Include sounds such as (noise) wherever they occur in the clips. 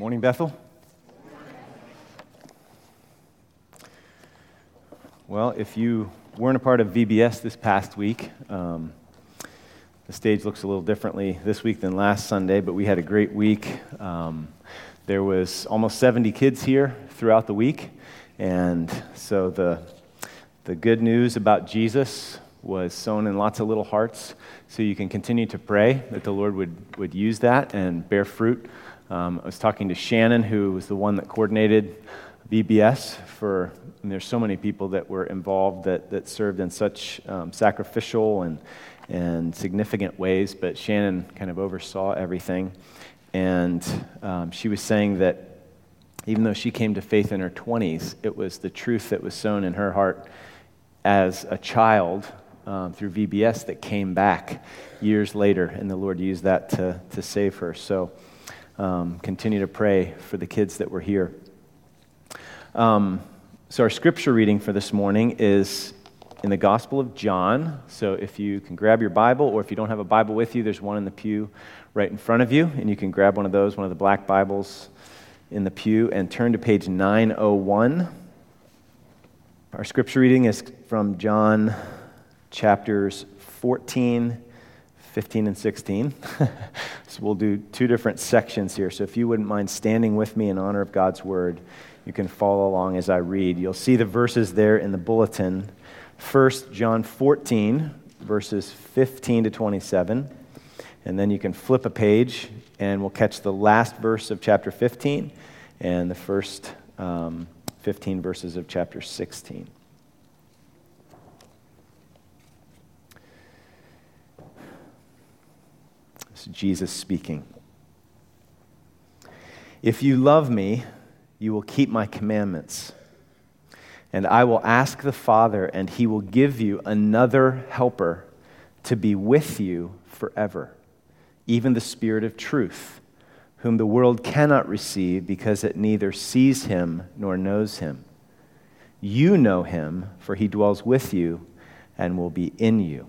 Morning, Bethel. Well, if you weren't a part of VBS this past week, um, the stage looks a little differently this week than last Sunday, but we had a great week. Um, there was almost 70 kids here throughout the week, and so the the good news about Jesus was sown in lots of little hearts. So you can continue to pray that the Lord would, would use that and bear fruit. Um, I was talking to Shannon, who was the one that coordinated VBS for, there's so many people that were involved that, that served in such um, sacrificial and, and significant ways, but Shannon kind of oversaw everything. And um, she was saying that even though she came to faith in her 20s, it was the truth that was sown in her heart as a child um, through VBS that came back years later, and the Lord used that to, to save her. So um, continue to pray for the kids that were here. Um, so, our scripture reading for this morning is in the Gospel of John. So, if you can grab your Bible, or if you don't have a Bible with you, there's one in the pew right in front of you, and you can grab one of those, one of the black Bibles in the pew, and turn to page 901. Our scripture reading is from John chapters 14, 15, and 16. (laughs) so we'll do two different sections here. So if you wouldn't mind standing with me in honor of God's word, you can follow along as I read. You'll see the verses there in the bulletin. First, John 14, verses 15 to 27. And then you can flip a page and we'll catch the last verse of chapter 15 and the first um, 15 verses of chapter 16. It's Jesus speaking. If you love me, you will keep my commandments. And I will ask the Father, and he will give you another helper to be with you forever, even the Spirit of truth, whom the world cannot receive because it neither sees him nor knows him. You know him, for he dwells with you and will be in you.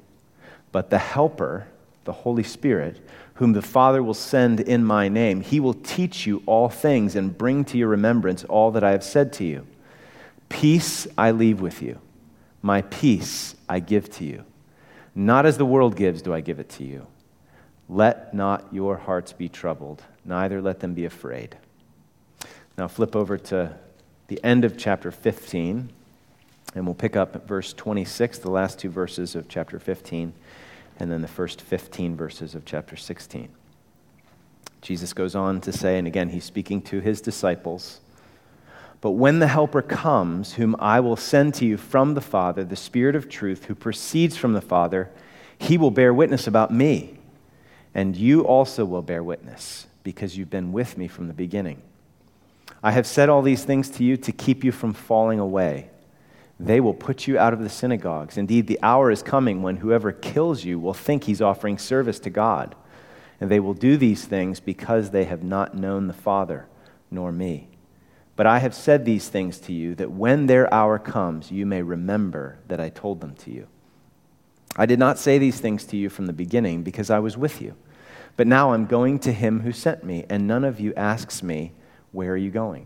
But the Helper, the Holy Spirit, whom the Father will send in my name. He will teach you all things and bring to your remembrance all that I have said to you. Peace I leave with you, my peace I give to you. Not as the world gives, do I give it to you. Let not your hearts be troubled, neither let them be afraid. Now flip over to the end of chapter 15, and we'll pick up verse 26, the last two verses of chapter 15 and then the first 15 verses of chapter 16. Jesus goes on to say, and again, he's speaking to his disciples. But when the Helper comes, whom I will send to you from the Father, the Spirit of truth, who proceeds from the Father, he will bear witness about me. And you also will bear witness, because you've been with me from the beginning. I have said all these things to you to keep you from falling away. They will put you out of the synagogues. Indeed, the hour is coming when whoever kills you will think he's offering service to God. And they will do these things because they have not known the Father nor me. But I have said these things to you that when their hour comes, you may remember that I told them to you. I did not say these things to you from the beginning because I was with you. But now I'm going to him who sent me, and none of you asks me, Where are you going?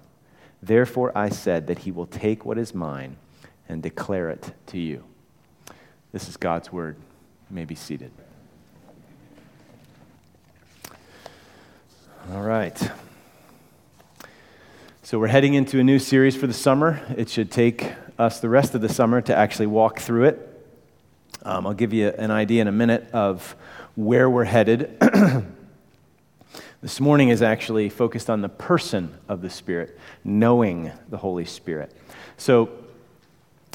Therefore I said that he will take what is mine and declare it to you. This is God's word. You may be seated. All right. So we're heading into a new series for the summer. It should take us the rest of the summer to actually walk through it. Um, I'll give you an idea in a minute of where we're headed. (clears throat) this morning is actually focused on the person of the Spirit, knowing the Holy Spirit. So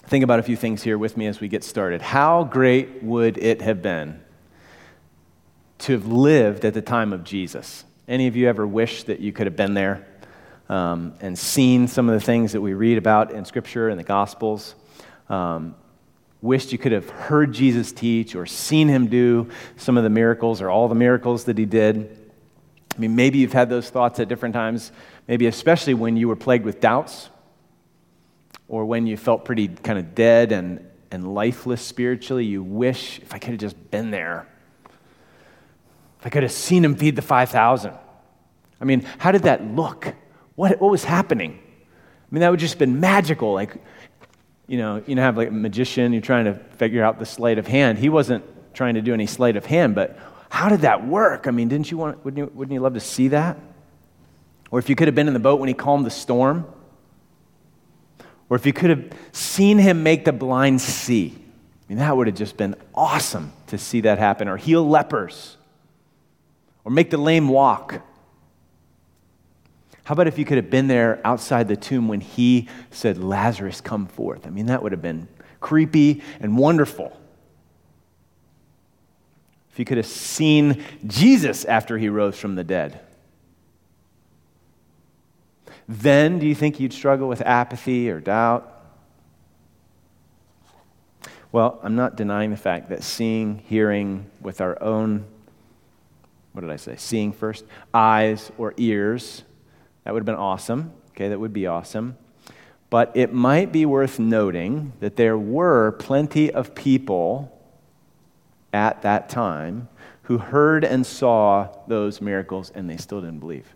think about a few things here with me as we get started. How great would it have been to have lived at the time of Jesus? Any of you ever wish that you could have been there? um, and seen some of the things that we read about in Scripture and the Gospels. Um, wished you could have heard Jesus teach or seen him do some of the miracles or all the miracles that he did. I mean, maybe you've had those thoughts at different times, maybe especially when you were plagued with doubts or when you felt pretty kind of dead and, and lifeless spiritually. You wish if I could have just been there, if I could have seen him feed the 5,000. I mean, how did that look? What, what was happening? I mean, that would just have been magical. Like, you know, you have like a magician, you're trying to figure out the sleight of hand. He wasn't trying to do any sleight of hand, but how did that work? I mean, didn't you want, wouldn't you, wouldn't you love to see that? Or if you could have been in the boat when he calmed the storm? Or if you could have seen him make the blind see? I mean, that would have just been awesome to see that happen. Or heal lepers. Or make the lame walk. How about if you could have been there outside the tomb when he said, Lazarus, come forth? I mean, that would have been creepy and wonderful. If you could have seen Jesus after he rose from the dead. Then do you think you'd struggle with apathy or doubt? Well, I'm not denying the fact that seeing, hearing with our own, what did I say? Seeing first, eyes or ears that would have been awesome. Okay, that would be awesome. But it might be worth noting that there were plenty of people at that time who heard and saw those miracles and they still didn't believe.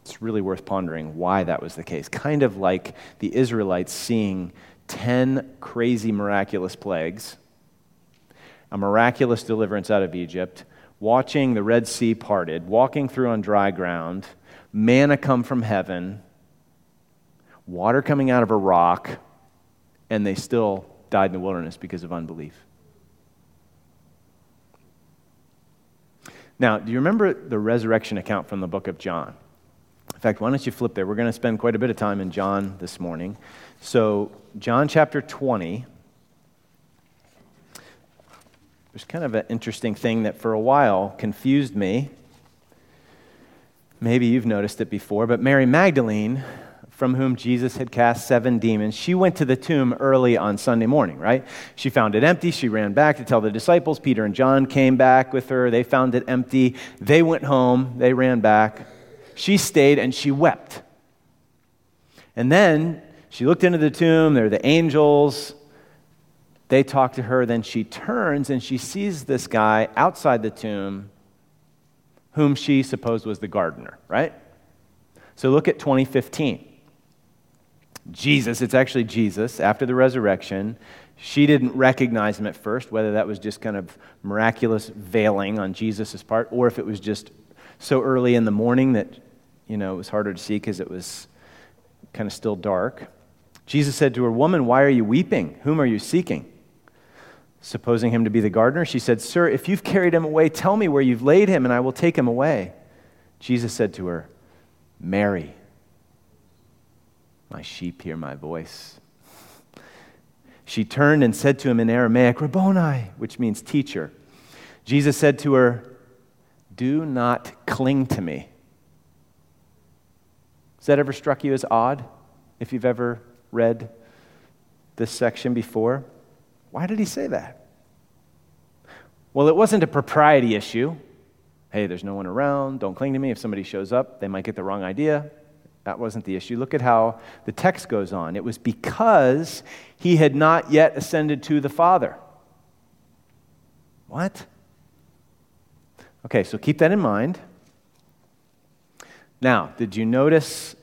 It's really worth pondering why that was the case. Kind of like the Israelites seeing 10 crazy miraculous plagues, a miraculous deliverance out of Egypt, watching the Red Sea parted, walking through on dry ground, manna come from heaven, water coming out of a rock, and they still died in the wilderness because of unbelief. Now, do you remember the resurrection account from the book of John? In fact, why don't you flip there? We're going to spend quite a bit of time in John this morning. So, John chapter 20. There's kind of an interesting thing that for a while confused me. Maybe you've noticed it before, but Mary Magdalene, from whom Jesus had cast seven demons, she went to the tomb early on Sunday morning, right? She found it empty. She ran back to tell the disciples. Peter and John came back with her. They found it empty. They went home. They ran back. She stayed and she wept. And then she looked into the tomb. There were the angels. They talk to her, then she turns and she sees this guy outside the tomb whom she supposed was the gardener, right? So look at 2015. Jesus, it's actually Jesus, after the resurrection. She didn't recognize him at first, whether that was just kind of miraculous veiling on Jesus' part, or if it was just so early in the morning that, you know, it was harder to see because it was kind of still dark. Jesus said to her, Woman, why are you weeping? Whom are you seeking? supposing him to be the gardener. She said, Sir, if you've carried him away, tell me where you've laid him, and I will take him away. Jesus said to her, Mary. My sheep hear my voice. She turned and said to him in Aramaic, Rabboni, which means teacher. Jesus said to her, Do not cling to me. Has that ever struck you as odd if you've ever read this section before? Why did he say that? Well, it wasn't a propriety issue. Hey, there's no one around. Don't cling to me. If somebody shows up, they might get the wrong idea. That wasn't the issue. Look at how the text goes on. It was because he had not yet ascended to the Father. What? Okay, so keep that in mind. Now, did you notice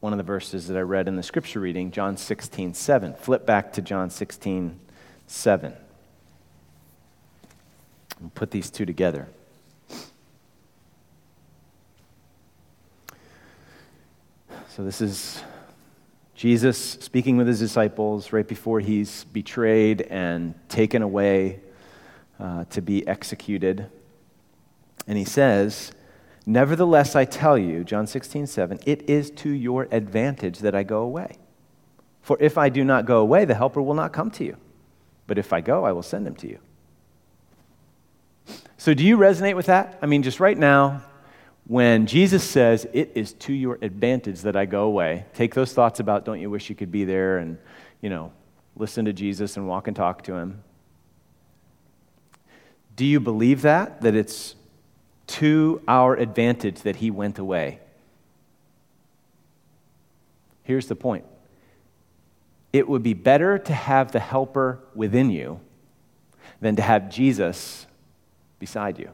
one of the verses that I read in the scripture reading, John 16, 7? Flip back to John 16, 7. We'll put these two together. So, this is Jesus speaking with his disciples right before he's betrayed and taken away uh, to be executed. And he says, Nevertheless, I tell you, John 16, 7, it is to your advantage that I go away. For if I do not go away, the Helper will not come to you. But if I go, I will send him to you. So, do you resonate with that? I mean, just right now, when Jesus says, It is to your advantage that I go away, take those thoughts about don't you wish you could be there and, you know, listen to Jesus and walk and talk to him. Do you believe that? That it's to our advantage that he went away? Here's the point it would be better to have the helper within you than to have Jesus beside you.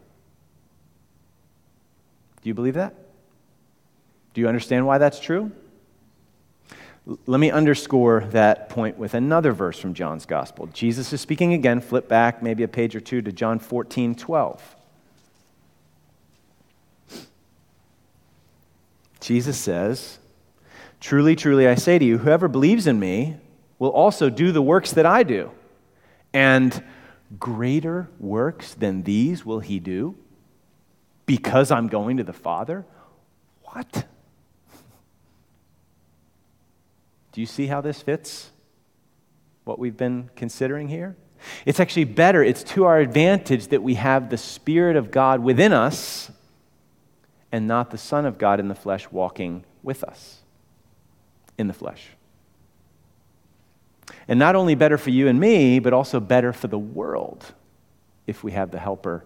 Do you believe that? Do you understand why that's true? Let me underscore that point with another verse from John's Gospel. Jesus is speaking again. Flip back maybe a page or two to John 14 12. Jesus says, Truly, truly, I say to you, whoever believes in me will also do the works that I do. And greater works than these will he do because I'm going to the Father? What? Do you see how this fits what we've been considering here? It's actually better, it's to our advantage that we have the Spirit of God within us and not the Son of God in the flesh walking with us in the flesh. And not only better for you and me, but also better for the world if we have the Helper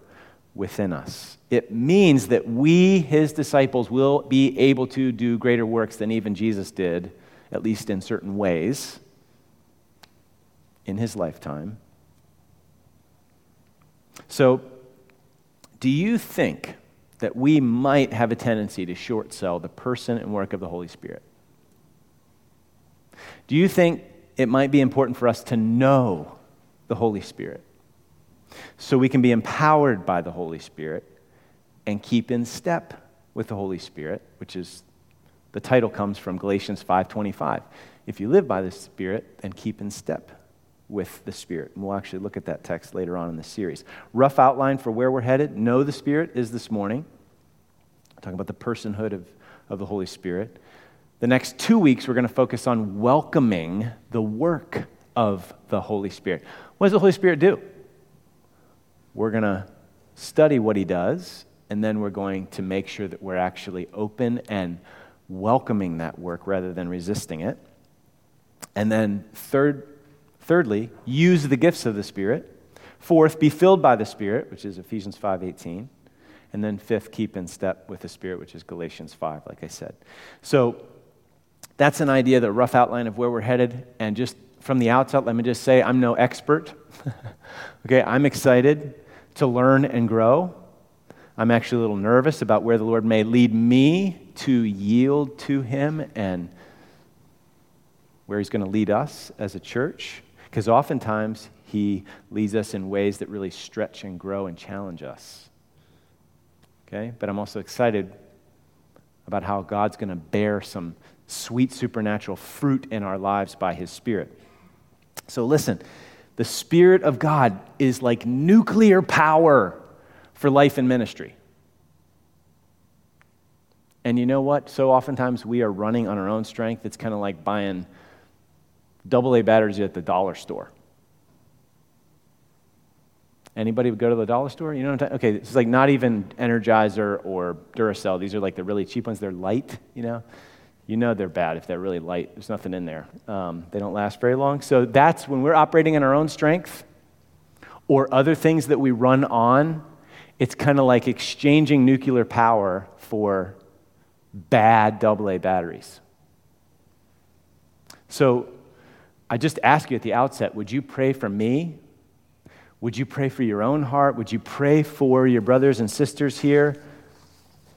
within us. It means that we, his disciples, will be able to do greater works than even Jesus did, at least in certain ways, in his lifetime. So, do you think that we might have a tendency to short sell the person and work of the Holy Spirit? Do you think it might be important for us to know the Holy Spirit? So we can be empowered by the Holy Spirit and keep in step with the Holy Spirit, which is the title comes from Galatians 5:25. If you live by the Spirit, then keep in step with the Spirit. And we'll actually look at that text later on in the series. Rough outline for where we're headed. Know the Spirit is this morning. talking about the personhood of, of the Holy Spirit. The next two weeks, we're going to focus on welcoming the work of the Holy Spirit. What does the Holy Spirit do? We're going to study what he does, and then we're going to make sure that we're actually open and welcoming that work rather than resisting it. And then, third, thirdly, use the gifts of the Spirit. Fourth, be filled by the Spirit, which is Ephesians 5:18. And then fifth, keep in step with the Spirit, which is Galatians 5, like I said. So that's an idea, the rough outline of where we're headed. And just from the outset, let me just say I'm no expert. (laughs) okay, I'm excited to learn and grow. I'm actually a little nervous about where the Lord may lead me to yield to Him and where He's going to lead us as a church. Because oftentimes He leads us in ways that really stretch and grow and challenge us. Okay? But I'm also excited about how God's going to bear some sweet supernatural fruit in our lives by His Spirit. So listen the Spirit of God is like nuclear power for life and ministry. And you know what? So oftentimes we are running on our own strength. It's kind of like buying double A batteries at the dollar store. Anybody would go to the dollar store? You know what I'm talking? Okay, it's like not even Energizer or Duracell. These are like the really cheap ones. They're light, you know. You know they're bad if they're really light. There's nothing in there. Um, they don't last very long. So that's when we're operating in our own strength or other things that we run on. It's kind of like exchanging nuclear power for bad AA batteries. So I just ask you at the outset would you pray for me would you pray for your own heart? Would you pray for your brothers and sisters here?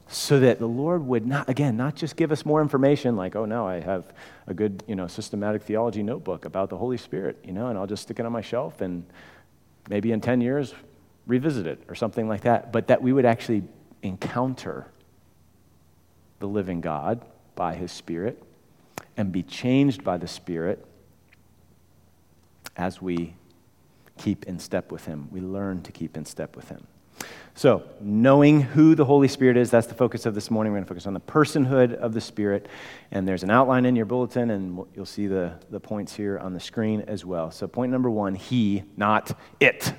So that the Lord would not, again, not just give us more information like, oh, no, I have a good, you know, systematic theology notebook about the Holy Spirit, you know, and I'll just stick it on my shelf and maybe in 10 years revisit it or something like that. But that we would actually encounter the living God by His Spirit and be changed by the Spirit as we keep in step with Him. We learn to keep in step with Him. So, knowing who the Holy Spirit is, that's the focus of this morning. We're going to focus on the personhood of the Spirit. And there's an outline in your bulletin, and you'll see the, the points here on the screen as well. So, point number one He, not it.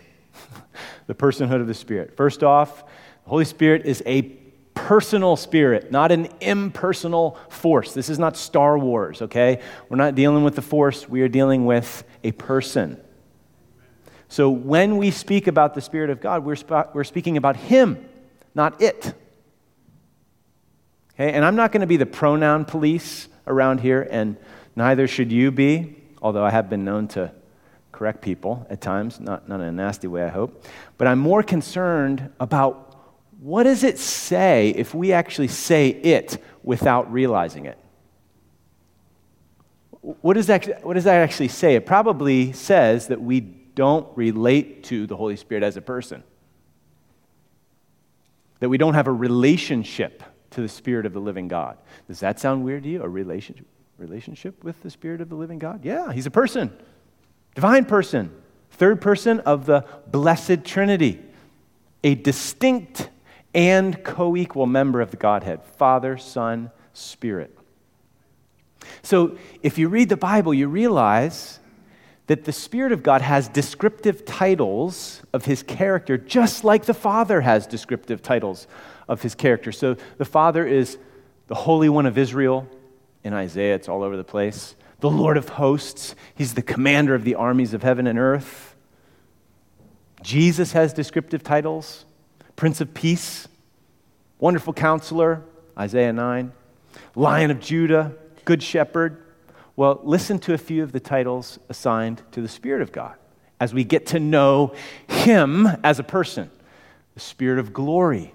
(laughs) the personhood of the Spirit. First off, the Holy Spirit is a personal spirit, not an impersonal force. This is not Star Wars, okay? We're not dealing with the force, we are dealing with a person. So when we speak about the Spirit of God, we're, sp- we're speaking about Him, not it. Okay, and I'm not going to be the pronoun police around here, and neither should you be, although I have been known to correct people at times, not, not in a nasty way, I hope. But I'm more concerned about what does it say if we actually say it without realizing it? What does, that, what does that actually say? It probably says that we don't relate to the Holy Spirit as a person. That we don't have a relationship to the Spirit of the living God. Does that sound weird to you? A relationship, relationship with the Spirit of the living God? Yeah, he's a person, divine person, third person of the blessed Trinity, a distinct and co equal member of the Godhead Father, Son, Spirit. So if you read the Bible, you realize that the Spirit of God has descriptive titles of his character, just like the Father has descriptive titles of his character. So the Father is the Holy One of Israel. In Isaiah, it's all over the place. The Lord of hosts, he's the commander of the armies of heaven and earth. Jesus has descriptive titles Prince of Peace, Wonderful Counselor, Isaiah 9, Lion of Judah, Good Shepherd. Well, listen to a few of the titles assigned to the Spirit of God as we get to know Him as a person. The Spirit of glory,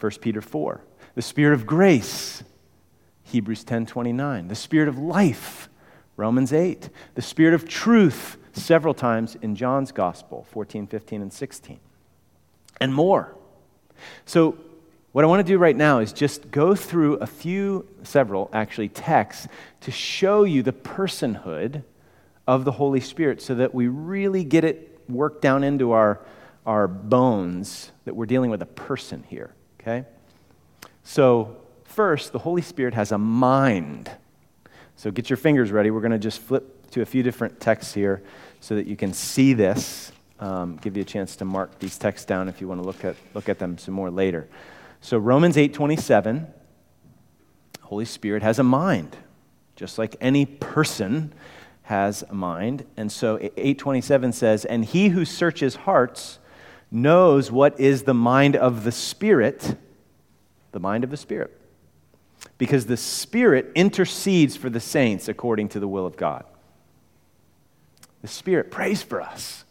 1 Peter 4. The Spirit of grace, Hebrews 10 29. The Spirit of life, Romans 8. The Spirit of truth, several times in John's Gospel, 14, 15, and 16. And more. So, what I want to do right now is just go through a few, several actually, texts to show you the personhood of the Holy Spirit so that we really get it worked down into our, our bones that we're dealing with a person here, okay? So, first, the Holy Spirit has a mind. So, get your fingers ready. We're going to just flip to a few different texts here so that you can see this. Um, give you a chance to mark these texts down if you want to look at, look at them some more later. So Romans 8:27 Holy Spirit has a mind, just like any person has a mind. And so 827 says, "And he who searches hearts knows what is the mind of the Spirit, the mind of the Spirit, because the Spirit intercedes for the saints according to the will of God." The Spirit prays for us.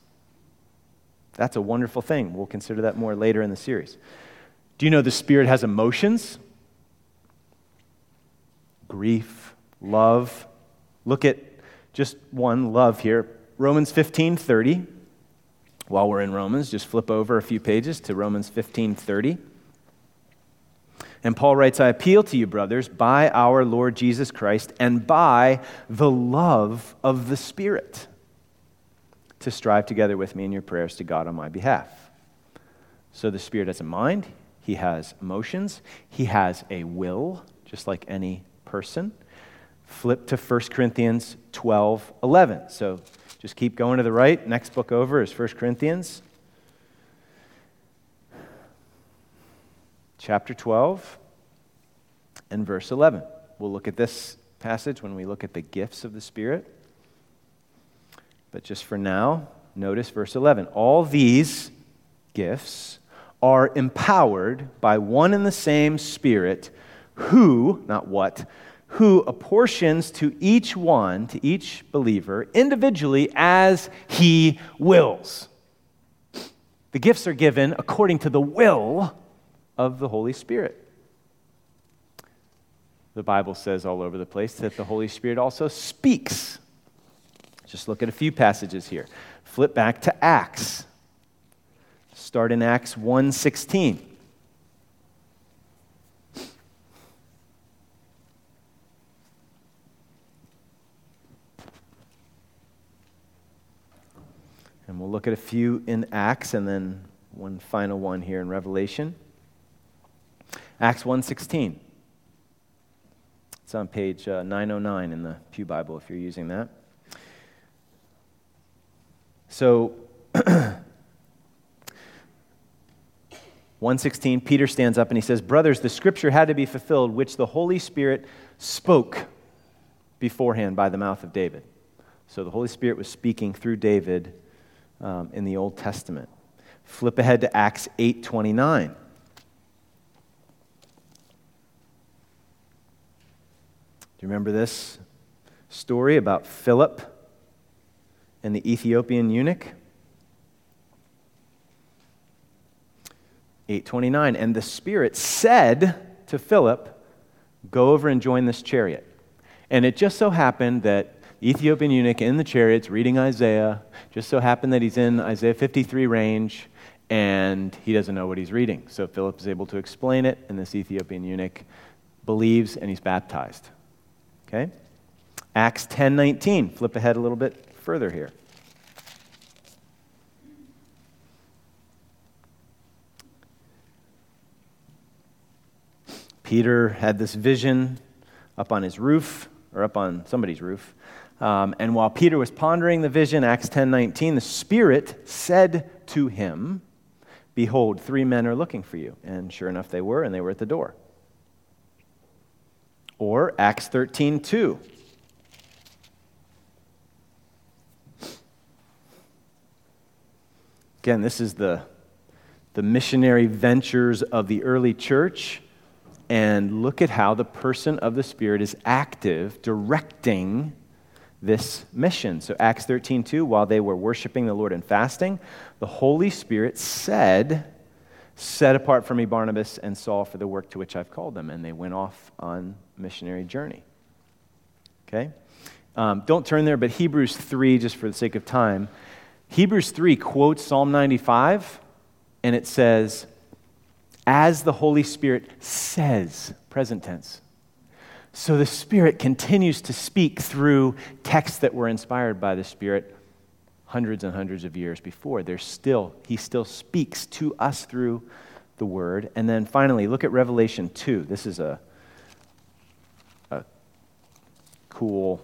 That's a wonderful thing. We'll consider that more later in the series. Do you know the Spirit has emotions? Grief, love. Look at just one love here. Romans 15 30. While we're in Romans, just flip over a few pages to Romans 15 30. And Paul writes, I appeal to you, brothers, by our Lord Jesus Christ and by the love of the Spirit, to strive together with me in your prayers to God on my behalf. So the Spirit has a mind, he has emotions, he has a will, just like any person. Flip to 1 Corinthians 12 11. So just keep going to the right. Next book over is 1 Corinthians chapter 12 and verse 11. We'll look at this passage when we look at the gifts of the Spirit. But just for now, notice verse 11. All these gifts are empowered by one and the same Spirit who, not what, who apportions to each one, to each believer, individually as he wills. The gifts are given according to the will of the Holy Spirit. The Bible says all over the place that the Holy Spirit also speaks. Just look at a few passages here. Flip back to Acts. Start in Acts 1:16. And we'll look at a few in Acts and then one final one here in Revelation. Acts 1:16. It's on page uh, 909 in the Pew Bible if you're using that. So (clears throat) 116 Peter stands up and he says, "Brothers, the scripture had to be fulfilled which the Holy Spirit spoke beforehand by the mouth of David." So the Holy Spirit was speaking through David um, in the Old Testament. Flip ahead to Acts 8:29. Do you remember this story about Philip and the Ethiopian eunuch? 829 and the spirit said to philip go over and join this chariot and it just so happened that ethiopian eunuch in the chariots reading isaiah just so happened that he's in isaiah 53 range and he doesn't know what he's reading so philip is able to explain it and this ethiopian eunuch believes and he's baptized Okay? Acts 10:19. Flip ahead a little bit further here. Peter had this vision up on his roof, or up on somebody's roof. Um, and while Peter was pondering the vision, Acts 10:19, the Spirit said to him, "Behold, three men are looking for you." And sure enough, they were, and they were at the door. Or Acts 13 2. Again, this is the, the missionary ventures of the early church. And look at how the person of the Spirit is active, directing this mission. So, Acts 13 2, while they were worshiping the Lord and fasting, the Holy Spirit said, Set apart for me Barnabas and Saul for the work to which I've called them. And they went off on missionary journey. Okay? Um, don't turn there, but Hebrews 3, just for the sake of time. Hebrews 3 quotes Psalm 95, and it says, As the Holy Spirit says, present tense. So the Spirit continues to speak through texts that were inspired by the Spirit hundreds and hundreds of years before. There's still, He still speaks to us through the Word. And then finally, look at Revelation 2. This is a a cool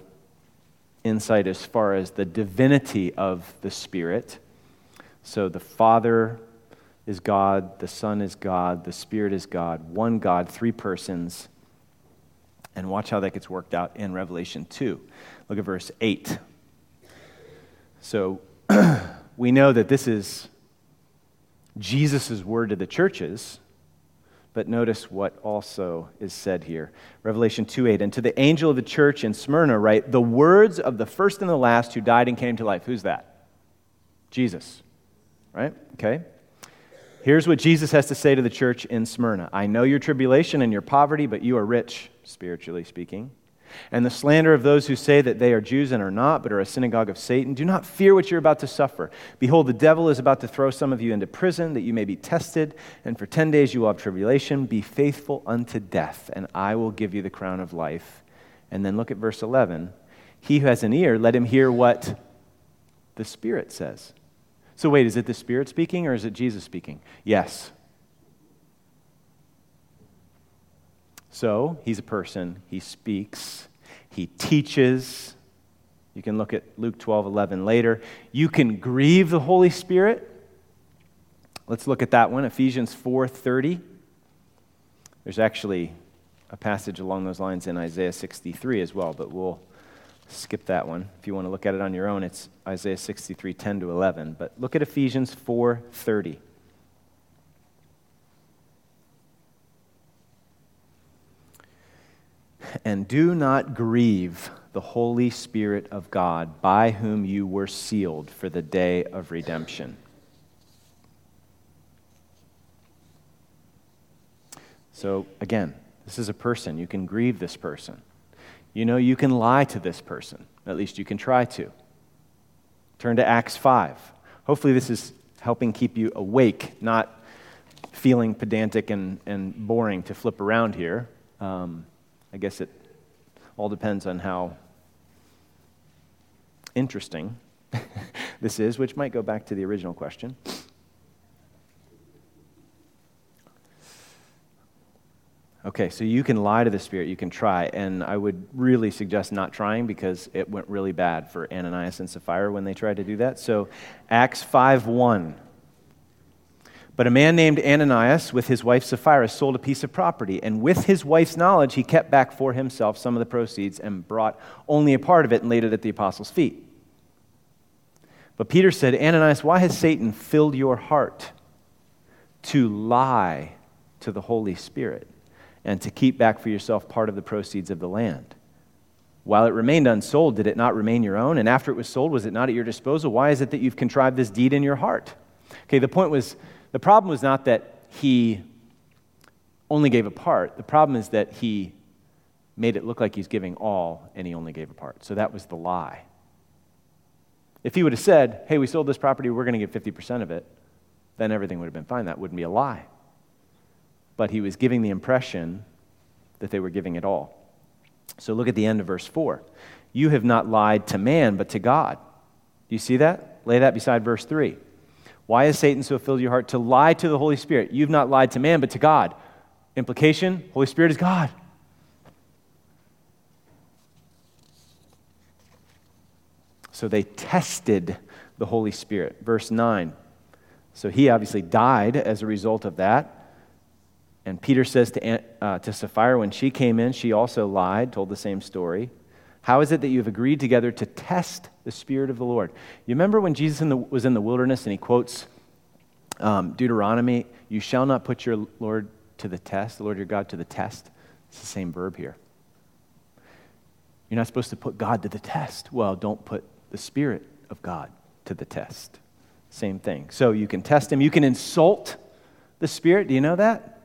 insight as far as the divinity of the Spirit. So the Father is God, the Son is God, the Spirit is God, one God, three persons. And watch how that gets worked out in Revelation 2. Look at verse 8. So (clears throat) we know that this is Jesus' word to the churches. But notice what also is said here. Revelation 2 8. And to the angel of the church in Smyrna, write, the words of the first and the last who died and came to life. Who's that? Jesus. Right? Okay. Here's what Jesus has to say to the church in Smyrna I know your tribulation and your poverty, but you are rich, spiritually speaking and the slander of those who say that they are Jews and are not, but are a synagogue of Satan. Do not fear what you're about to suffer. Behold, the devil is about to throw some of you into prison, that you may be tested, and for ten days you will have tribulation. Be faithful unto death, and I will give you the crown of life. And then look at verse 11. He who has an ear, let him hear what the Spirit says. So, wait, is it the Spirit speaking or is it Jesus speaking? Yes. So he's a person, he speaks, he teaches. You can look at Luke 12 11 later. You can grieve the Holy Spirit. Let's look at that one, Ephesians 4 30. There's actually a passage along those lines in Isaiah 63 as well, but we'll skip that one. If you want to look at it on your own, it's Isaiah 63 10 to 11. But look at Ephesians 4 30. And do not grieve the Holy Spirit of God, by whom you were sealed for the day of redemption. So, again, this is a person. You can grieve this person. You know, you can lie to this person. At least you can try to. Turn to Acts 5. Hopefully, this is helping keep you awake, not feeling pedantic and, and boring to flip around here. Um, I guess it all depends on how interesting (laughs) this is, which might go back to the original question. Okay, so you can lie to the Spirit, you can try, and I would really suggest not trying because it went really bad for Ananias and Sapphira when they tried to do that. So, Acts 5 1. But a man named Ananias, with his wife Sapphira, sold a piece of property, and with his wife's knowledge, he kept back for himself some of the proceeds and brought only a part of it and laid it at the apostles' feet. But Peter said, Ananias, why has Satan filled your heart to lie to the Holy Spirit? And to keep back for yourself part of the proceeds of the land. While it remained unsold, did it not remain your own? And after it was sold, was it not at your disposal? Why is it that you've contrived this deed in your heart? Okay, the point was the problem was not that he only gave a part, the problem is that he made it look like he's giving all and he only gave a part. So that was the lie. If he would have said, hey, we sold this property, we're going to get 50% of it, then everything would have been fine. That wouldn't be a lie but he was giving the impression that they were giving it all. So look at the end of verse 4. You have not lied to man, but to God. Do you see that? Lay that beside verse 3. Why has Satan so filled your heart to lie to the Holy Spirit? You've not lied to man, but to God. Implication Holy Spirit is God. So they tested the Holy Spirit. Verse 9. So he obviously died as a result of that. And Peter says to, uh, to Sapphira, when she came in, she also lied, told the same story. How is it that you have agreed together to test the Spirit of the Lord? You remember when Jesus in the, was in the wilderness and he quotes um, Deuteronomy, You shall not put your Lord to the test, the Lord your God to the test? It's the same verb here. You're not supposed to put God to the test. Well, don't put the Spirit of God to the test. Same thing. So you can test him. You can insult the Spirit. Do you know that?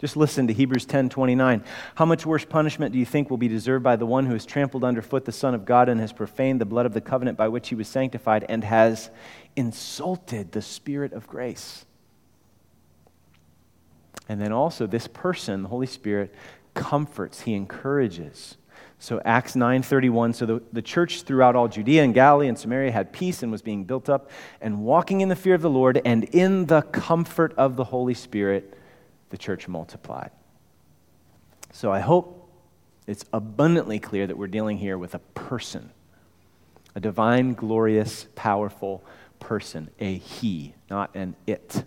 Just listen to Hebrews 10 29. How much worse punishment do you think will be deserved by the one who has trampled underfoot the Son of God and has profaned the blood of the covenant by which he was sanctified and has insulted the Spirit of grace? And then also, this person, the Holy Spirit, comforts, he encourages. So Acts 9:31 so the, the church throughout all Judea and Galilee and Samaria had peace and was being built up and walking in the fear of the Lord and in the comfort of the Holy Spirit the church multiplied. So I hope it's abundantly clear that we're dealing here with a person, a divine, glorious, powerful person, a he, not an it.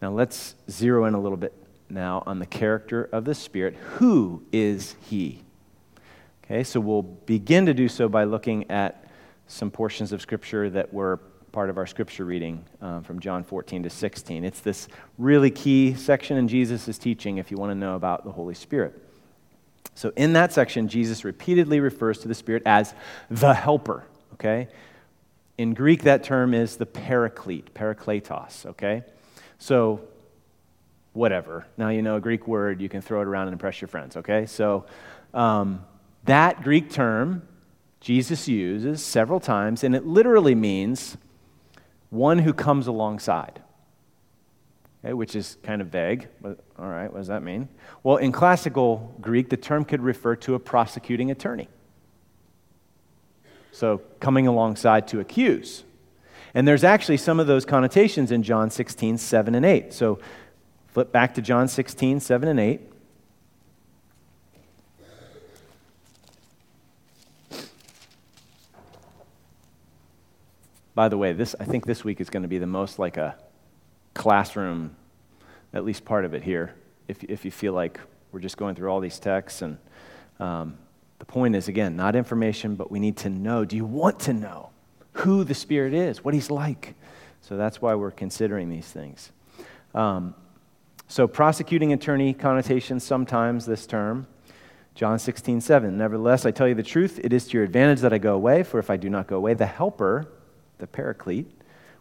Now let's zero in a little bit now on the character of the Spirit. Who is he? Okay, so we'll begin to do so by looking at some portions of Scripture that were part of our scripture reading um, from John 14 to 16. It's this really key section in Jesus' teaching if you want to know about the Holy Spirit. So, in that section, Jesus repeatedly refers to the Spirit as the helper, okay? In Greek, that term is the paraclete, parakletos, okay? So, whatever. Now you know a Greek word, you can throw it around and impress your friends, okay? So, um, that Greek term Jesus uses several times, and it literally means one who comes alongside. Okay, which is kind of vague. But, all right, what does that mean? Well, in classical Greek, the term could refer to a prosecuting attorney. So, coming alongside to accuse. And there's actually some of those connotations in John 16, 7 and 8. So, flip back to John 16, 7 and 8. By the way, this, I think this week is going to be the most like a classroom, at least part of it here, if, if you feel like we're just going through all these texts. And um, the point is, again, not information, but we need to know. Do you want to know who the Spirit is, what He's like? So that's why we're considering these things. Um, so, prosecuting attorney connotations sometimes this term. John 16, 7. Nevertheless, I tell you the truth, it is to your advantage that I go away, for if I do not go away, the Helper, the Paraclete,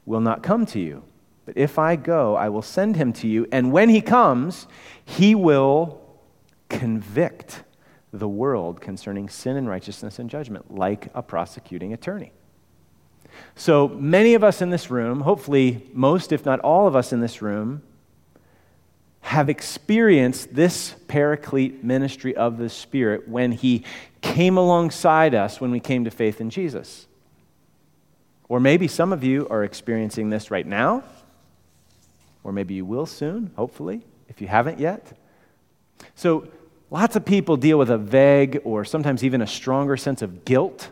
will not come to you. But if I go, I will send him to you, and when he comes, he will convict the world concerning sin and righteousness and judgment, like a prosecuting attorney. So many of us in this room, hopefully most, if not all of us in this room, have experienced this paraclete ministry of the Spirit when He came alongside us when we came to faith in Jesus. Or maybe some of you are experiencing this right now, or maybe you will soon, hopefully, if you haven't yet. So, lots of people deal with a vague or sometimes even a stronger sense of guilt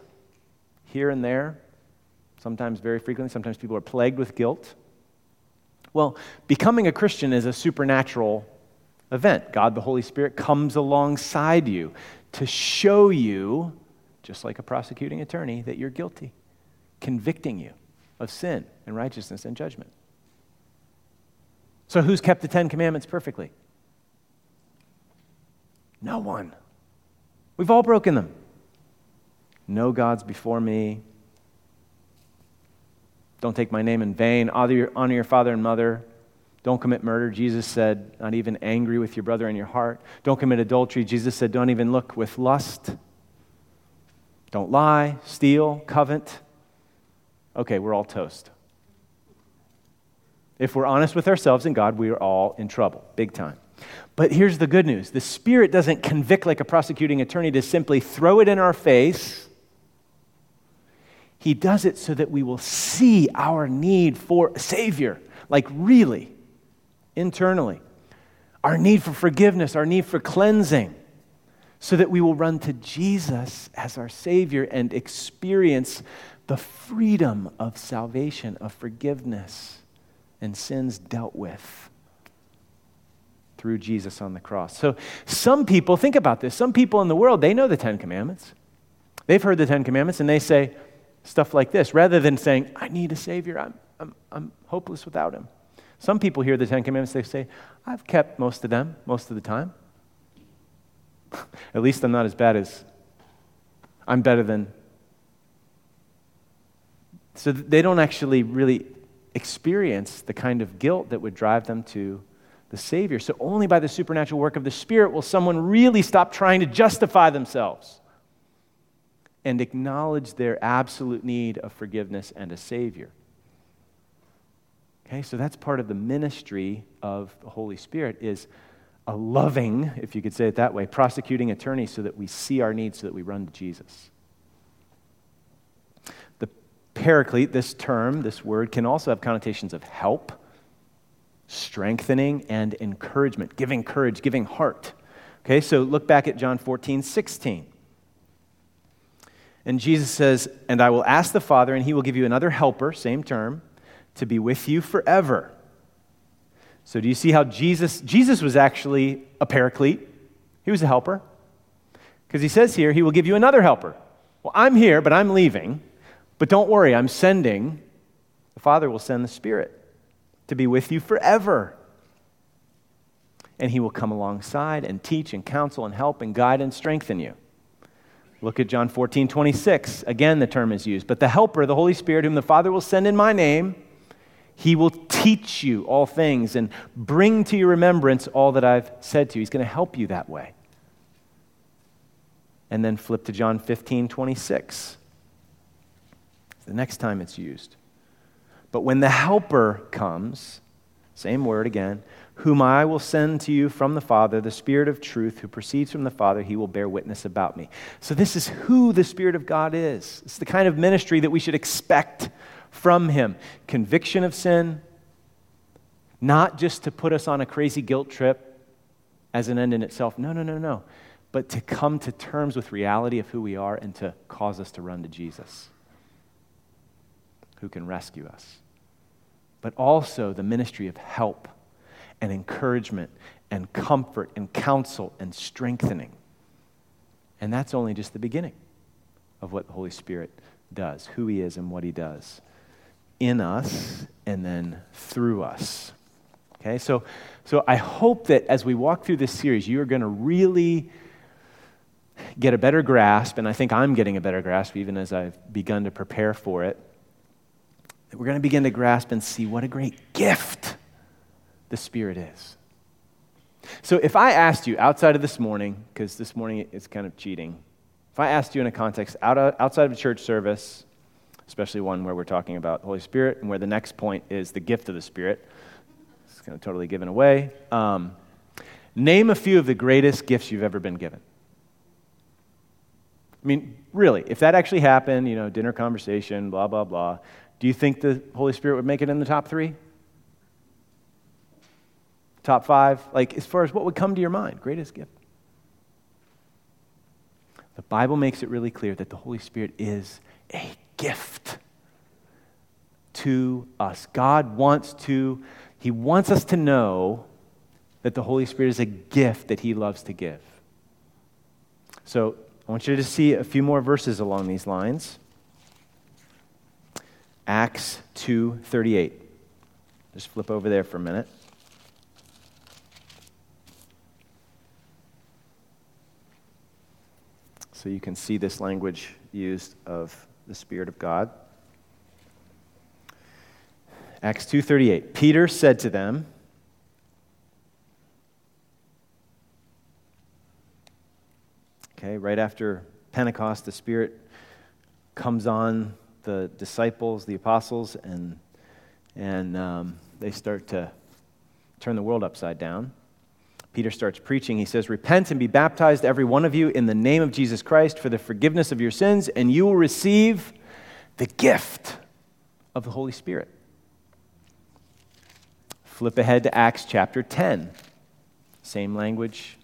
here and there. Sometimes, very frequently, sometimes people are plagued with guilt. Well, becoming a Christian is a supernatural event. God, the Holy Spirit, comes alongside you to show you, just like a prosecuting attorney, that you're guilty, convicting you of sin and righteousness and judgment. So, who's kept the Ten Commandments perfectly? No one. We've all broken them. No gods before me. Don't take my name in vain. Honor your, honor your father and mother. Don't commit murder. Jesus said, not even angry with your brother in your heart. Don't commit adultery. Jesus said, don't even look with lust. Don't lie, steal, covet. Okay, we're all toast. If we're honest with ourselves and God, we are all in trouble, big time. But here's the good news the Spirit doesn't convict like a prosecuting attorney to simply throw it in our face he does it so that we will see our need for a Savior, like really, internally. Our need for forgiveness, our need for cleansing, so that we will run to Jesus as our Savior and experience the freedom of salvation, of forgiveness, and sins dealt with through Jesus on the cross. So, some people, think about this, some people in the world, they know the Ten Commandments. They've heard the Ten Commandments and they say, stuff like this, rather than saying, I need a Savior, I'm, I'm, I'm hopeless without Him. Some people hear the Ten Commandments, they say, I've kept most of them most of the time. (laughs) At least I'm not as bad as, I'm better than. So they don't actually really experience the kind of guilt that would drive them to the Savior. So only by the supernatural work of the Spirit will someone really stop trying to justify themselves and acknowledge their absolute need of forgiveness and a Savior. Okay, so that's part of the ministry of the Holy Spirit is a loving, if you could say it that way, prosecuting attorney so that we see our needs so that we run to Jesus. Paraclete, this term, this word, can also have connotations of help, strengthening, and encouragement, giving courage, giving heart. Okay, so look back at John 14, 16. And Jesus says, And I will ask the Father, and he will give you another helper, same term, to be with you forever. So do you see how Jesus Jesus was actually a paraclete? He was a helper. Because he says here, he will give you another helper. Well, I'm here, but I'm leaving. But don't worry, I'm sending. The Father will send the Spirit to be with you forever. And he will come alongside and teach and counsel and help and guide and strengthen you. Look at John 14, 26. Again, the term is used. But the Helper, the Holy Spirit, whom the Father will send in my name, he will teach you all things and bring to your remembrance all that I've said to you. He's going to help you that way. And then flip to John 15, 26. The next time it's used. But when the Helper comes, same word again, whom I will send to you from the Father, the Spirit of truth, who proceeds from the Father, he will bear witness about me. So, this is who the Spirit of God is. It's the kind of ministry that we should expect from him conviction of sin, not just to put us on a crazy guilt trip as an end in itself. No, no, no, no. But to come to terms with reality of who we are and to cause us to run to Jesus. Who can rescue us, but also the ministry of help and encouragement and comfort and counsel and strengthening. And that's only just the beginning of what the Holy Spirit does, who He is and what He does in us and then through us. Okay, so, so I hope that as we walk through this series, you are going to really get a better grasp, and I think I'm getting a better grasp even as I've begun to prepare for it. That we're going to begin to grasp and see what a great gift the Spirit is. So if I asked you outside of this morning, because this morning is kind of cheating, if I asked you in a context out of, outside of a church service, especially one where we're talking about the Holy Spirit and where the next point is the gift of the Spirit, it's kind of totally given away. Um, name a few of the greatest gifts you've ever been given. I mean, really, if that actually happened, you know, dinner conversation, blah, blah, blah, do you think the Holy Spirit would make it in the top three? Top five? Like, as far as what would come to your mind, greatest gift. The Bible makes it really clear that the Holy Spirit is a gift to us. God wants to, He wants us to know that the Holy Spirit is a gift that He loves to give. So I want you to see a few more verses along these lines. Acts 2:38. Just flip over there for a minute. So you can see this language used of the Spirit of God. Acts 2:38. Peter said to them, Okay, right after Pentecost, the Spirit comes on the disciples, the apostles, and, and um, they start to turn the world upside down. Peter starts preaching. He says, Repent and be baptized, every one of you, in the name of Jesus Christ for the forgiveness of your sins, and you will receive the gift of the Holy Spirit. Flip ahead to Acts chapter 10. Same language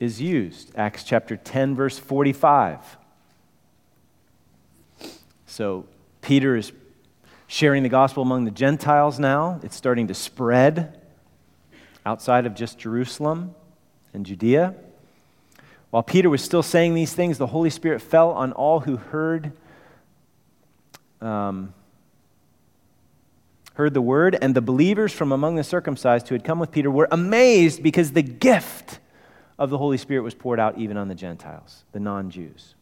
is used. Acts chapter 10, verse 45. So Peter is sharing the gospel among the Gentiles now. It's starting to spread outside of just Jerusalem and Judea. While Peter was still saying these things, the Holy Spirit fell on all who heard, um, heard the word, and the believers from among the circumcised who had come with Peter were amazed because the gift of the Holy Spirit was poured out even on the Gentiles, the non Jews.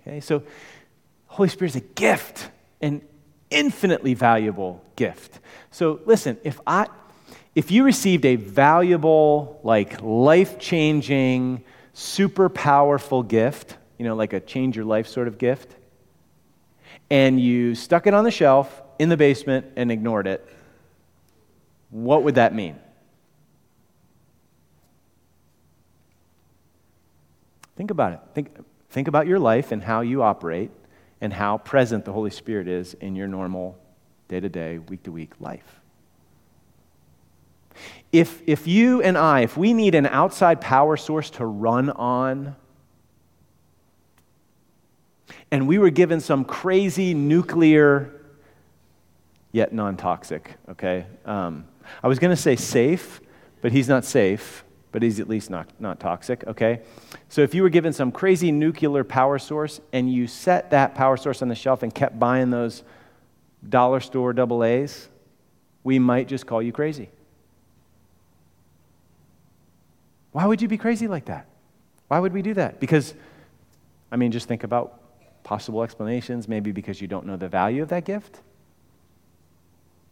Okay, so Holy Spirit is a gift, an infinitely valuable gift. So listen, if I if you received a valuable, like life changing, super powerful gift, you know, like a change your life sort of gift, and you stuck it on the shelf in the basement and ignored it, what would that mean? Think about it. Think, think about your life and how you operate and how present the Holy Spirit is in your normal day to day, week to week life. If, if you and I, if we need an outside power source to run on, and we were given some crazy nuclear, yet non toxic, okay? Um, I was going to say safe, but he's not safe, but he's at least not, not toxic, okay? So if you were given some crazy nuclear power source and you set that power source on the shelf and kept buying those dollar store double A's, we might just call you crazy. Why would you be crazy like that? Why would we do that? Because, I mean, just think about possible explanations. Maybe because you don't know the value of that gift.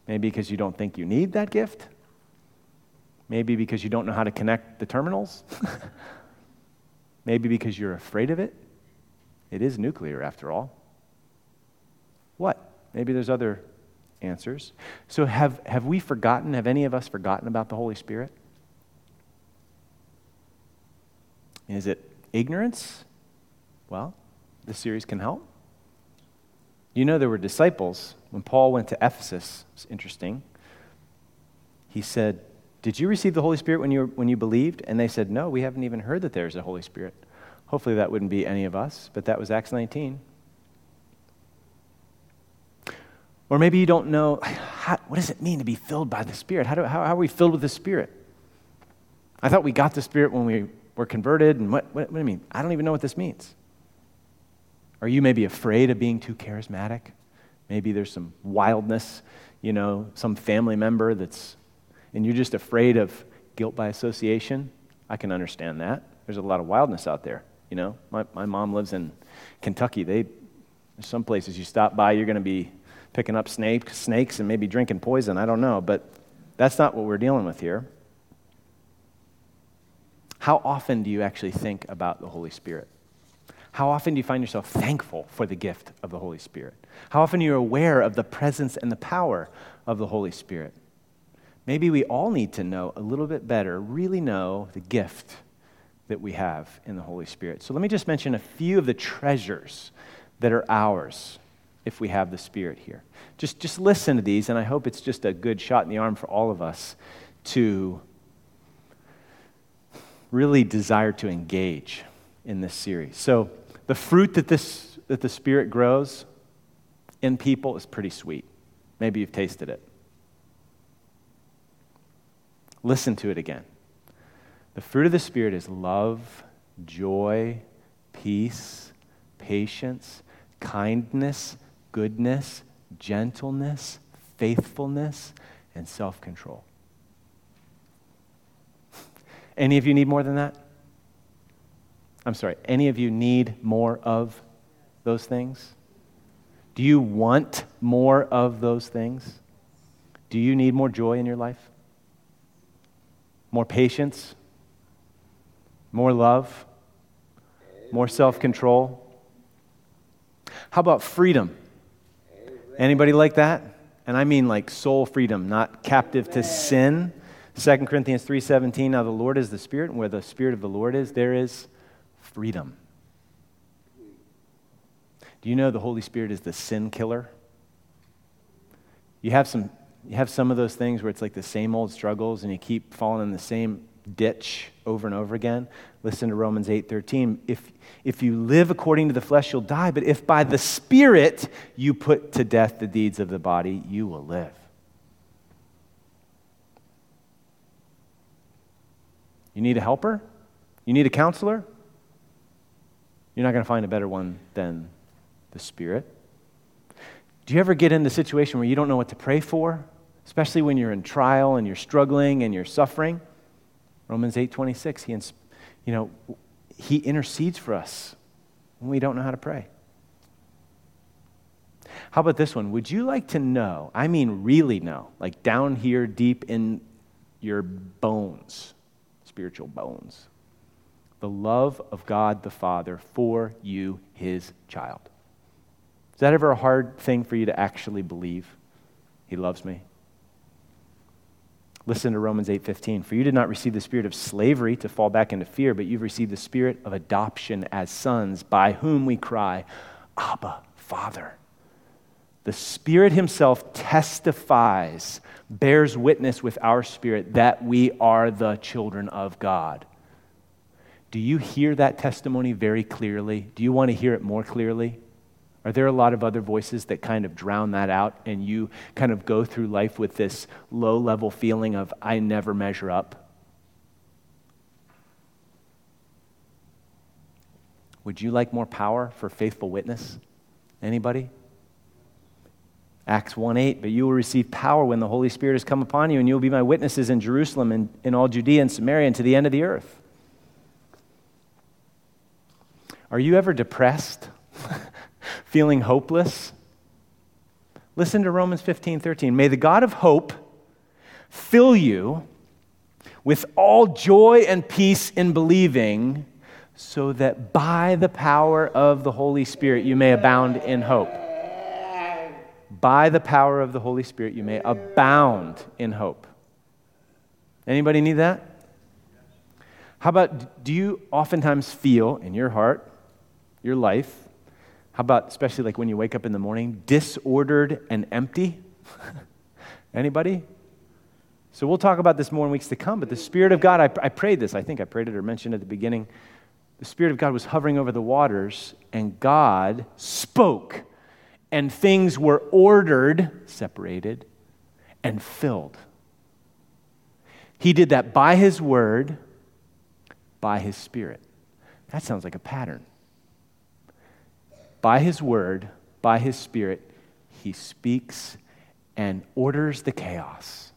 Maybe because you don't think you need that gift. Maybe because you don't know how to connect the terminals. (laughs) Maybe because you're afraid of it. It is nuclear, after all. What? Maybe there's other answers. So, have, have we forgotten, have any of us forgotten about the Holy Spirit? Is it ignorance? Well, this series can help. You know, there were disciples when Paul went to Ephesus. It's interesting. He said, Did you receive the Holy Spirit when you, when you believed? And they said, No, we haven't even heard that there's a Holy Spirit. Hopefully, that wouldn't be any of us, but that was Acts 19. Or maybe you don't know how, what does it mean to be filled by the Spirit? How, do, how, how are we filled with the Spirit? I thought we got the Spirit when we were converted, and what, what, what do you mean? I don't even know what this means. Are you maybe afraid of being too charismatic? Maybe there's some wildness, you know, some family member that's, and you're just afraid of guilt by association. I can understand that. There's a lot of wildness out there, you know. My, my mom lives in Kentucky. They, some places you stop by, you're going to be picking up snake, snakes and maybe drinking poison. I don't know, but that's not what we're dealing with here. How often do you actually think about the Holy Spirit? How often do you find yourself thankful for the gift of the Holy Spirit? How often are you aware of the presence and the power of the Holy Spirit? Maybe we all need to know a little bit better, really know the gift that we have in the Holy Spirit. So let me just mention a few of the treasures that are ours if we have the Spirit here. Just, just listen to these, and I hope it's just a good shot in the arm for all of us to really desire to engage in this series. So, the fruit that, this, that the Spirit grows in people is pretty sweet. Maybe you've tasted it. Listen to it again. The fruit of the Spirit is love, joy, peace, patience, kindness, goodness, gentleness, faithfulness, and self control. (laughs) Any of you need more than that? I'm sorry, any of you need more of those things? Do you want more of those things? Do you need more joy in your life? More patience? More love? More self control? How about freedom? Anybody like that? And I mean like soul freedom, not captive to sin. 2 Corinthians 3:17 Now the Lord is the Spirit, and where the Spirit of the Lord is, there is freedom. Do you know the Holy Spirit is the sin killer? You have some you have some of those things where it's like the same old struggles and you keep falling in the same ditch over and over again. Listen to Romans 8:13. If if you live according to the flesh you'll die, but if by the spirit you put to death the deeds of the body, you will live. You need a helper? You need a counselor? You're not going to find a better one than the Spirit. Do you ever get in the situation where you don't know what to pray for, especially when you're in trial and you're struggling and you're suffering? Romans 8:26, he you know, he intercedes for us when we don't know how to pray. How about this one? Would you like to know, I mean really know, like down here deep in your bones, spiritual bones, the love of God the Father for you, his child? Is that ever a hard thing for you to actually believe? He loves me. Listen to Romans 8:15. For you did not receive the spirit of slavery to fall back into fear, but you've received the spirit of adoption as sons, by whom we cry, Abba, Father. The Spirit Himself testifies, bears witness with our spirit that we are the children of God. Do you hear that testimony very clearly? Do you want to hear it more clearly? Are there a lot of other voices that kind of drown that out and you kind of go through life with this low level feeling of, I never measure up? Would you like more power for faithful witness? Anybody? Acts 1 8, but you will receive power when the Holy Spirit has come upon you, and you will be my witnesses in Jerusalem and in all Judea and Samaria and to the end of the earth. Are you ever depressed? (laughs) Feeling hopeless? Listen to Romans 15 13. May the God of hope fill you with all joy and peace in believing, so that by the power of the Holy Spirit you may abound in hope. By the power of the Holy Spirit you may abound in hope. Anybody need that? How about do you oftentimes feel in your heart your life? How about, especially like when you wake up in the morning, disordered and empty? (laughs) Anybody? So we'll talk about this more in weeks to come, but the Spirit of God, I, I prayed this, I think I prayed it or mentioned it at the beginning. The Spirit of God was hovering over the waters, and God spoke and things were ordered, separated, and filled. He did that by His Word, by His Spirit. That sounds like a pattern. By His Word, by His Spirit, He speaks and orders the chaos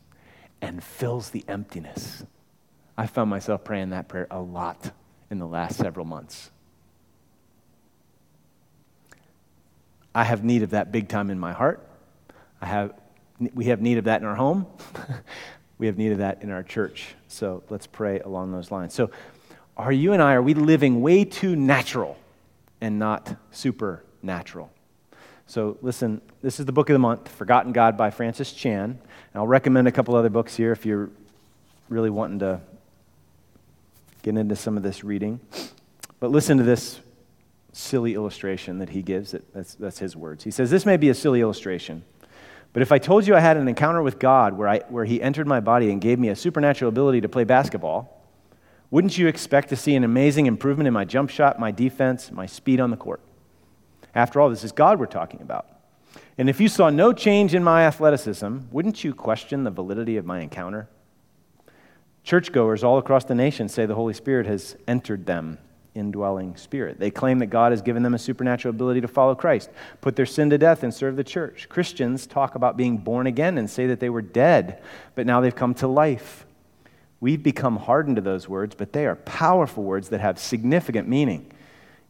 and fills the emptiness. I found myself praying that prayer a lot in the last several months. I have need of that big time in my heart. I have, we have need of that in our home. (laughs) we have need of that in our church. So let's pray along those lines. So, are you and I, are we living way too natural and not supernatural? So, listen, this is the book of the month, Forgotten God by Francis Chan. And I'll recommend a couple other books here if you're really wanting to get into some of this reading. But listen to this silly illustration that he gives. That's, that's his words. He says, This may be a silly illustration, but if I told you I had an encounter with God where, I, where he entered my body and gave me a supernatural ability to play basketball, wouldn't you expect to see an amazing improvement in my jump shot, my defense, my speed on the court? After all, this is God we're talking about. And if you saw no change in my athleticism, wouldn't you question the validity of my encounter? Churchgoers all across the nation say the Holy Spirit has entered them indwelling spirit. They claim that God has given them a supernatural ability to follow Christ, put their sin to death, and serve the church. Christians talk about being born again and say that they were dead, but now they've come to life. We've become hardened to those words, but they are powerful words that have significant meaning.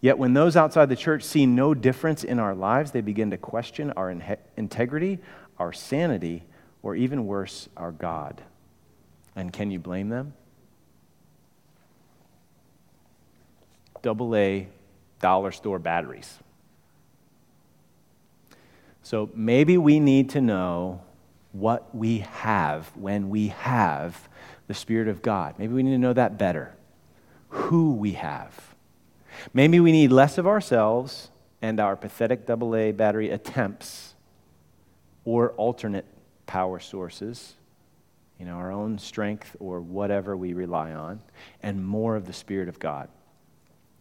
Yet when those outside the church see no difference in our lives, they begin to question our in- integrity, our sanity, or even worse, our God. And can you blame them? double A dollar store batteries. So maybe we need to know what we have when we have the Spirit of God. Maybe we need to know that better. Who we have. Maybe we need less of ourselves and our pathetic AA battery attempts or alternate power sources, you know, our own strength or whatever we rely on, and more of the Spirit of God.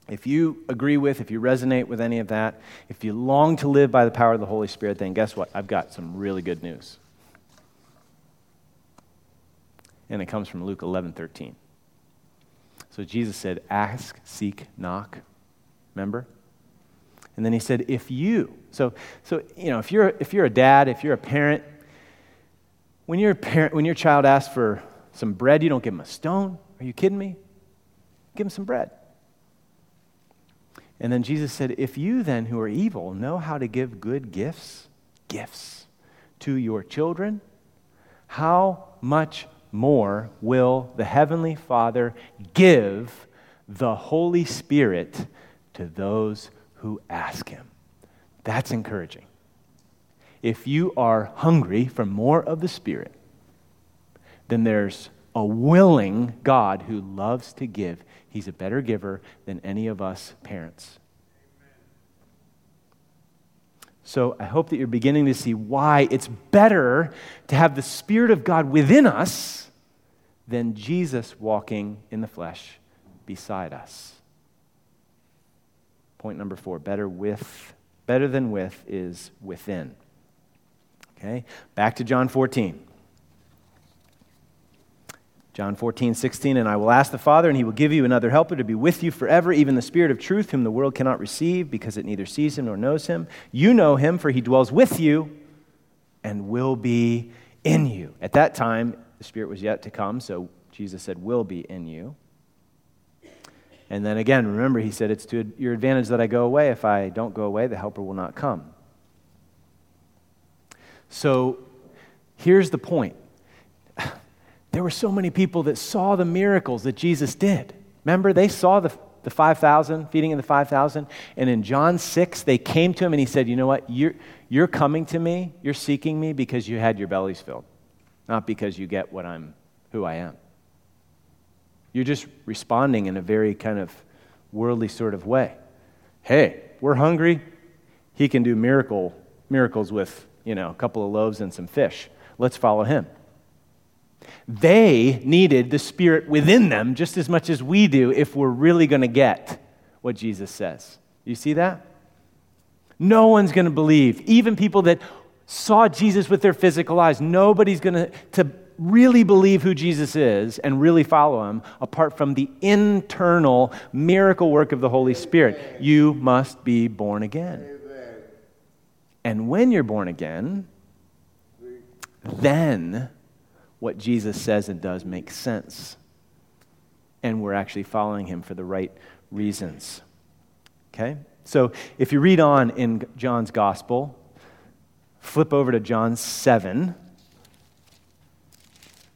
If you agree with, if you resonate with any of that, if you long to live by the power of the Holy Spirit, then guess what? I've got some really good news. And it comes from Luke 11 13. So Jesus said, Ask, seek, knock. Remember? And then he said, If you, so, so you know, if you're, if you're a dad, if you're a parent, when, your parent, when your child asks for some bread, you don't give them a stone. Are you kidding me? Give them some bread. And then Jesus said, If you then, who are evil, know how to give good gifts, gifts to your children, how much more will the Heavenly Father give the Holy Spirit to those who ask Him? That's encouraging. If you are hungry for more of the Spirit, then there's a willing God who loves to give. He's a better giver than any of us parents. So I hope that you're beginning to see why it's better to have the Spirit of God within us than Jesus walking in the flesh beside us. Point number four better with, better than with is within. Okay, back to John 14. John 14, 16, and I will ask the Father, and he will give you another helper to be with you forever, even the Spirit of truth, whom the world cannot receive, because it neither sees him nor knows him. You know him, for he dwells with you and will be in you. At that time, the Spirit was yet to come, so Jesus said, will be in you. And then again, remember, he said, It's to your advantage that I go away. If I don't go away, the helper will not come. So here's the point there were so many people that saw the miracles that Jesus did. Remember, they saw the, the 5,000, feeding of the 5,000. And in John 6, they came to him and he said, You know what? You're, you're coming to me, you're seeking me because you had your bellies filled, not because you get what I'm, who I am. You're just responding in a very kind of worldly sort of way. Hey, we're hungry. He can do miracle, miracles with, you know, a couple of loaves and some fish. Let's follow him. They needed the Spirit within them just as much as we do if we're really going to get what Jesus says. You see that? No one's going to believe. Even people that saw Jesus with their physical eyes, nobody's going to, really believe who Jesus is and really follow him apart from the internal miracle work of the Holy Spirit. You must be born again. And when you're born again, then what Jesus says and does makes sense. And we're actually following him for the right reasons. Okay? So if you read on in John's gospel, flip over to John 7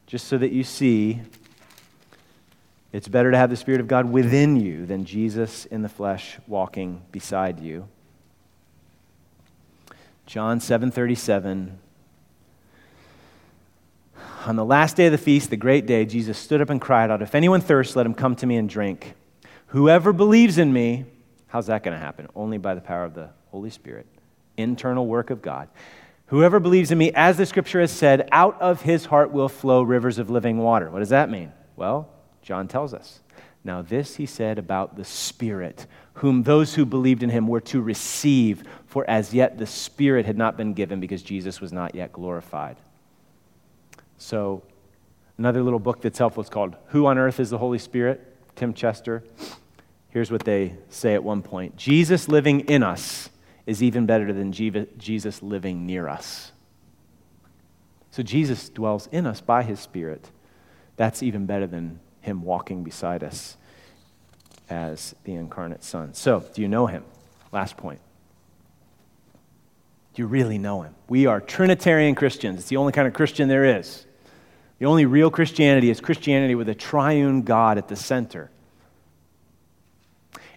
just so that you see it's better to have the Spirit of God within you than Jesus in the flesh walking beside you. John 7:37 On the last day of the feast, the great day, Jesus stood up and cried out, "If anyone thirsts, let him come to me and drink. Whoever believes in me, how's that going to happen? Only by the power of the Holy Spirit, internal work of God. Whoever believes in me, as the scripture has said, out of his heart will flow rivers of living water. What does that mean? Well, John tells us. Now, this he said about the Spirit, whom those who believed in him were to receive, for as yet the Spirit had not been given because Jesus was not yet glorified. So, another little book that's helpful is called Who on Earth is the Holy Spirit? Tim Chester. Here's what they say at one point Jesus living in us is even better than Jesus living near us. So Jesus dwells in us by his Spirit. That's even better than him walking beside us as the incarnate Son. So, do you know him? Last point. Do you really know him? We are Trinitarian Christians. It's the only kind of Christian there is. The only real Christianity is Christianity with a triune God at the center.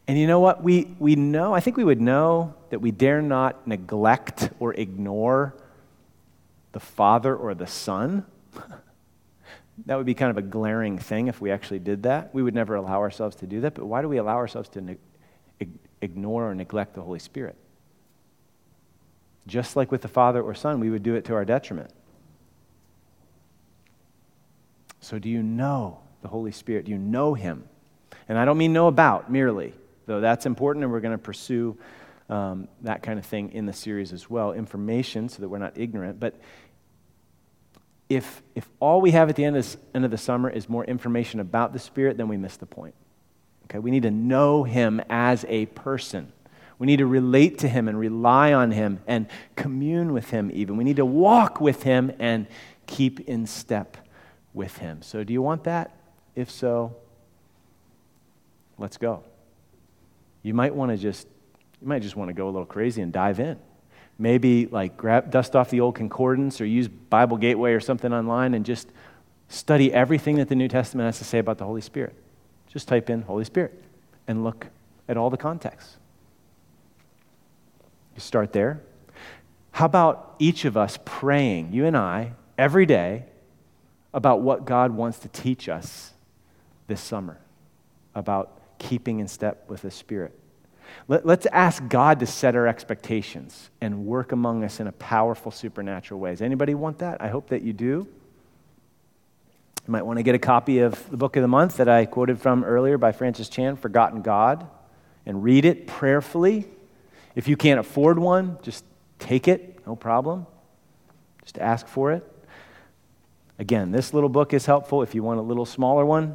And you know what? We, we know, I think we would know that we dare not neglect or ignore the Father or the Son. (laughs) that would be kind of a glaring thing if we actually did that. We would never allow ourselves to do that, but why do we allow ourselves to ne- ignore or neglect the Holy Spirit? Just like with the Father or Son, we would do it to our detriment. So, do you know the Holy Spirit? Do you know Him? And I don't mean know about merely though that's important, and we're going to pursue um, that kind of thing in the series as well information so that we're not ignorant. But if, if all we have at the end of, end of the summer is more information about the Spirit, then we miss the point. Okay, we need to know Him as a person. We need to relate to Him and rely on Him and commune with Him, even. We need to walk with Him and keep in step with Him. So, do you want that? If so, let's go you might want to just you might just want to go a little crazy and dive in maybe like grab dust off the old concordance or use bible gateway or something online and just study everything that the new testament has to say about the holy spirit just type in holy spirit and look at all the contexts. you start there how about each of us praying you and i every day about what god wants to teach us this summer about keeping in step with the Spirit. Let, us ask God to set our expectations and work among us in a powerful supernatural ways. Anybody want that? I hope that you do. You might want to get a copy of the book of the month that I quoted from earlier by Francis Chan, Forgotten God, and read it prayerfully. If you can't afford one, just take it, no problem. Just ask for it. Again, this little book is helpful. If you want a little smaller one,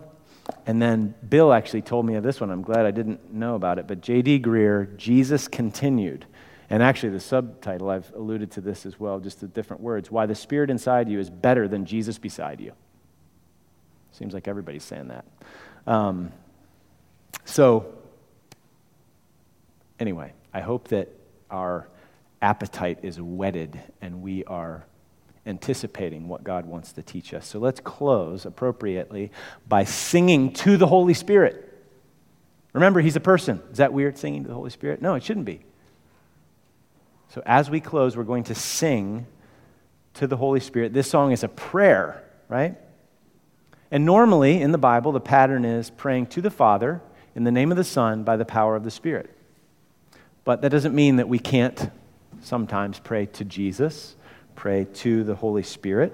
and then Bill actually told me of this one. I'm glad I didn't know about it. But J.D. Greear, Jesus Continued. And actually, the subtitle, I've alluded to this as well, just the different words. Why the Spirit inside you is better than Jesus beside you. Seems like everybody's saying that. Um, so, anyway, I hope that our appetite is whetted and we are anticipating what God wants to teach us. So let's close appropriately by singing to the Holy Spirit. Remember, He's a person. Is that weird, singing to the Holy Spirit? No, it shouldn't be. So as we close, we're going to sing to the Holy Spirit. This song is a prayer, right? And normally in the Bible, the pattern is praying to the Father in the name of the Son by the power of the Spirit. But that doesn't mean that we can't sometimes pray to Jesus pray to the Holy Spirit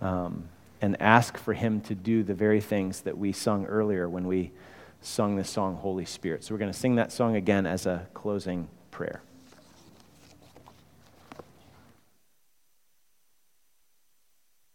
um, and ask for Him to do the very things that we sung earlier when we sung the song Holy Spirit. So we're going to sing that song again as a closing prayer.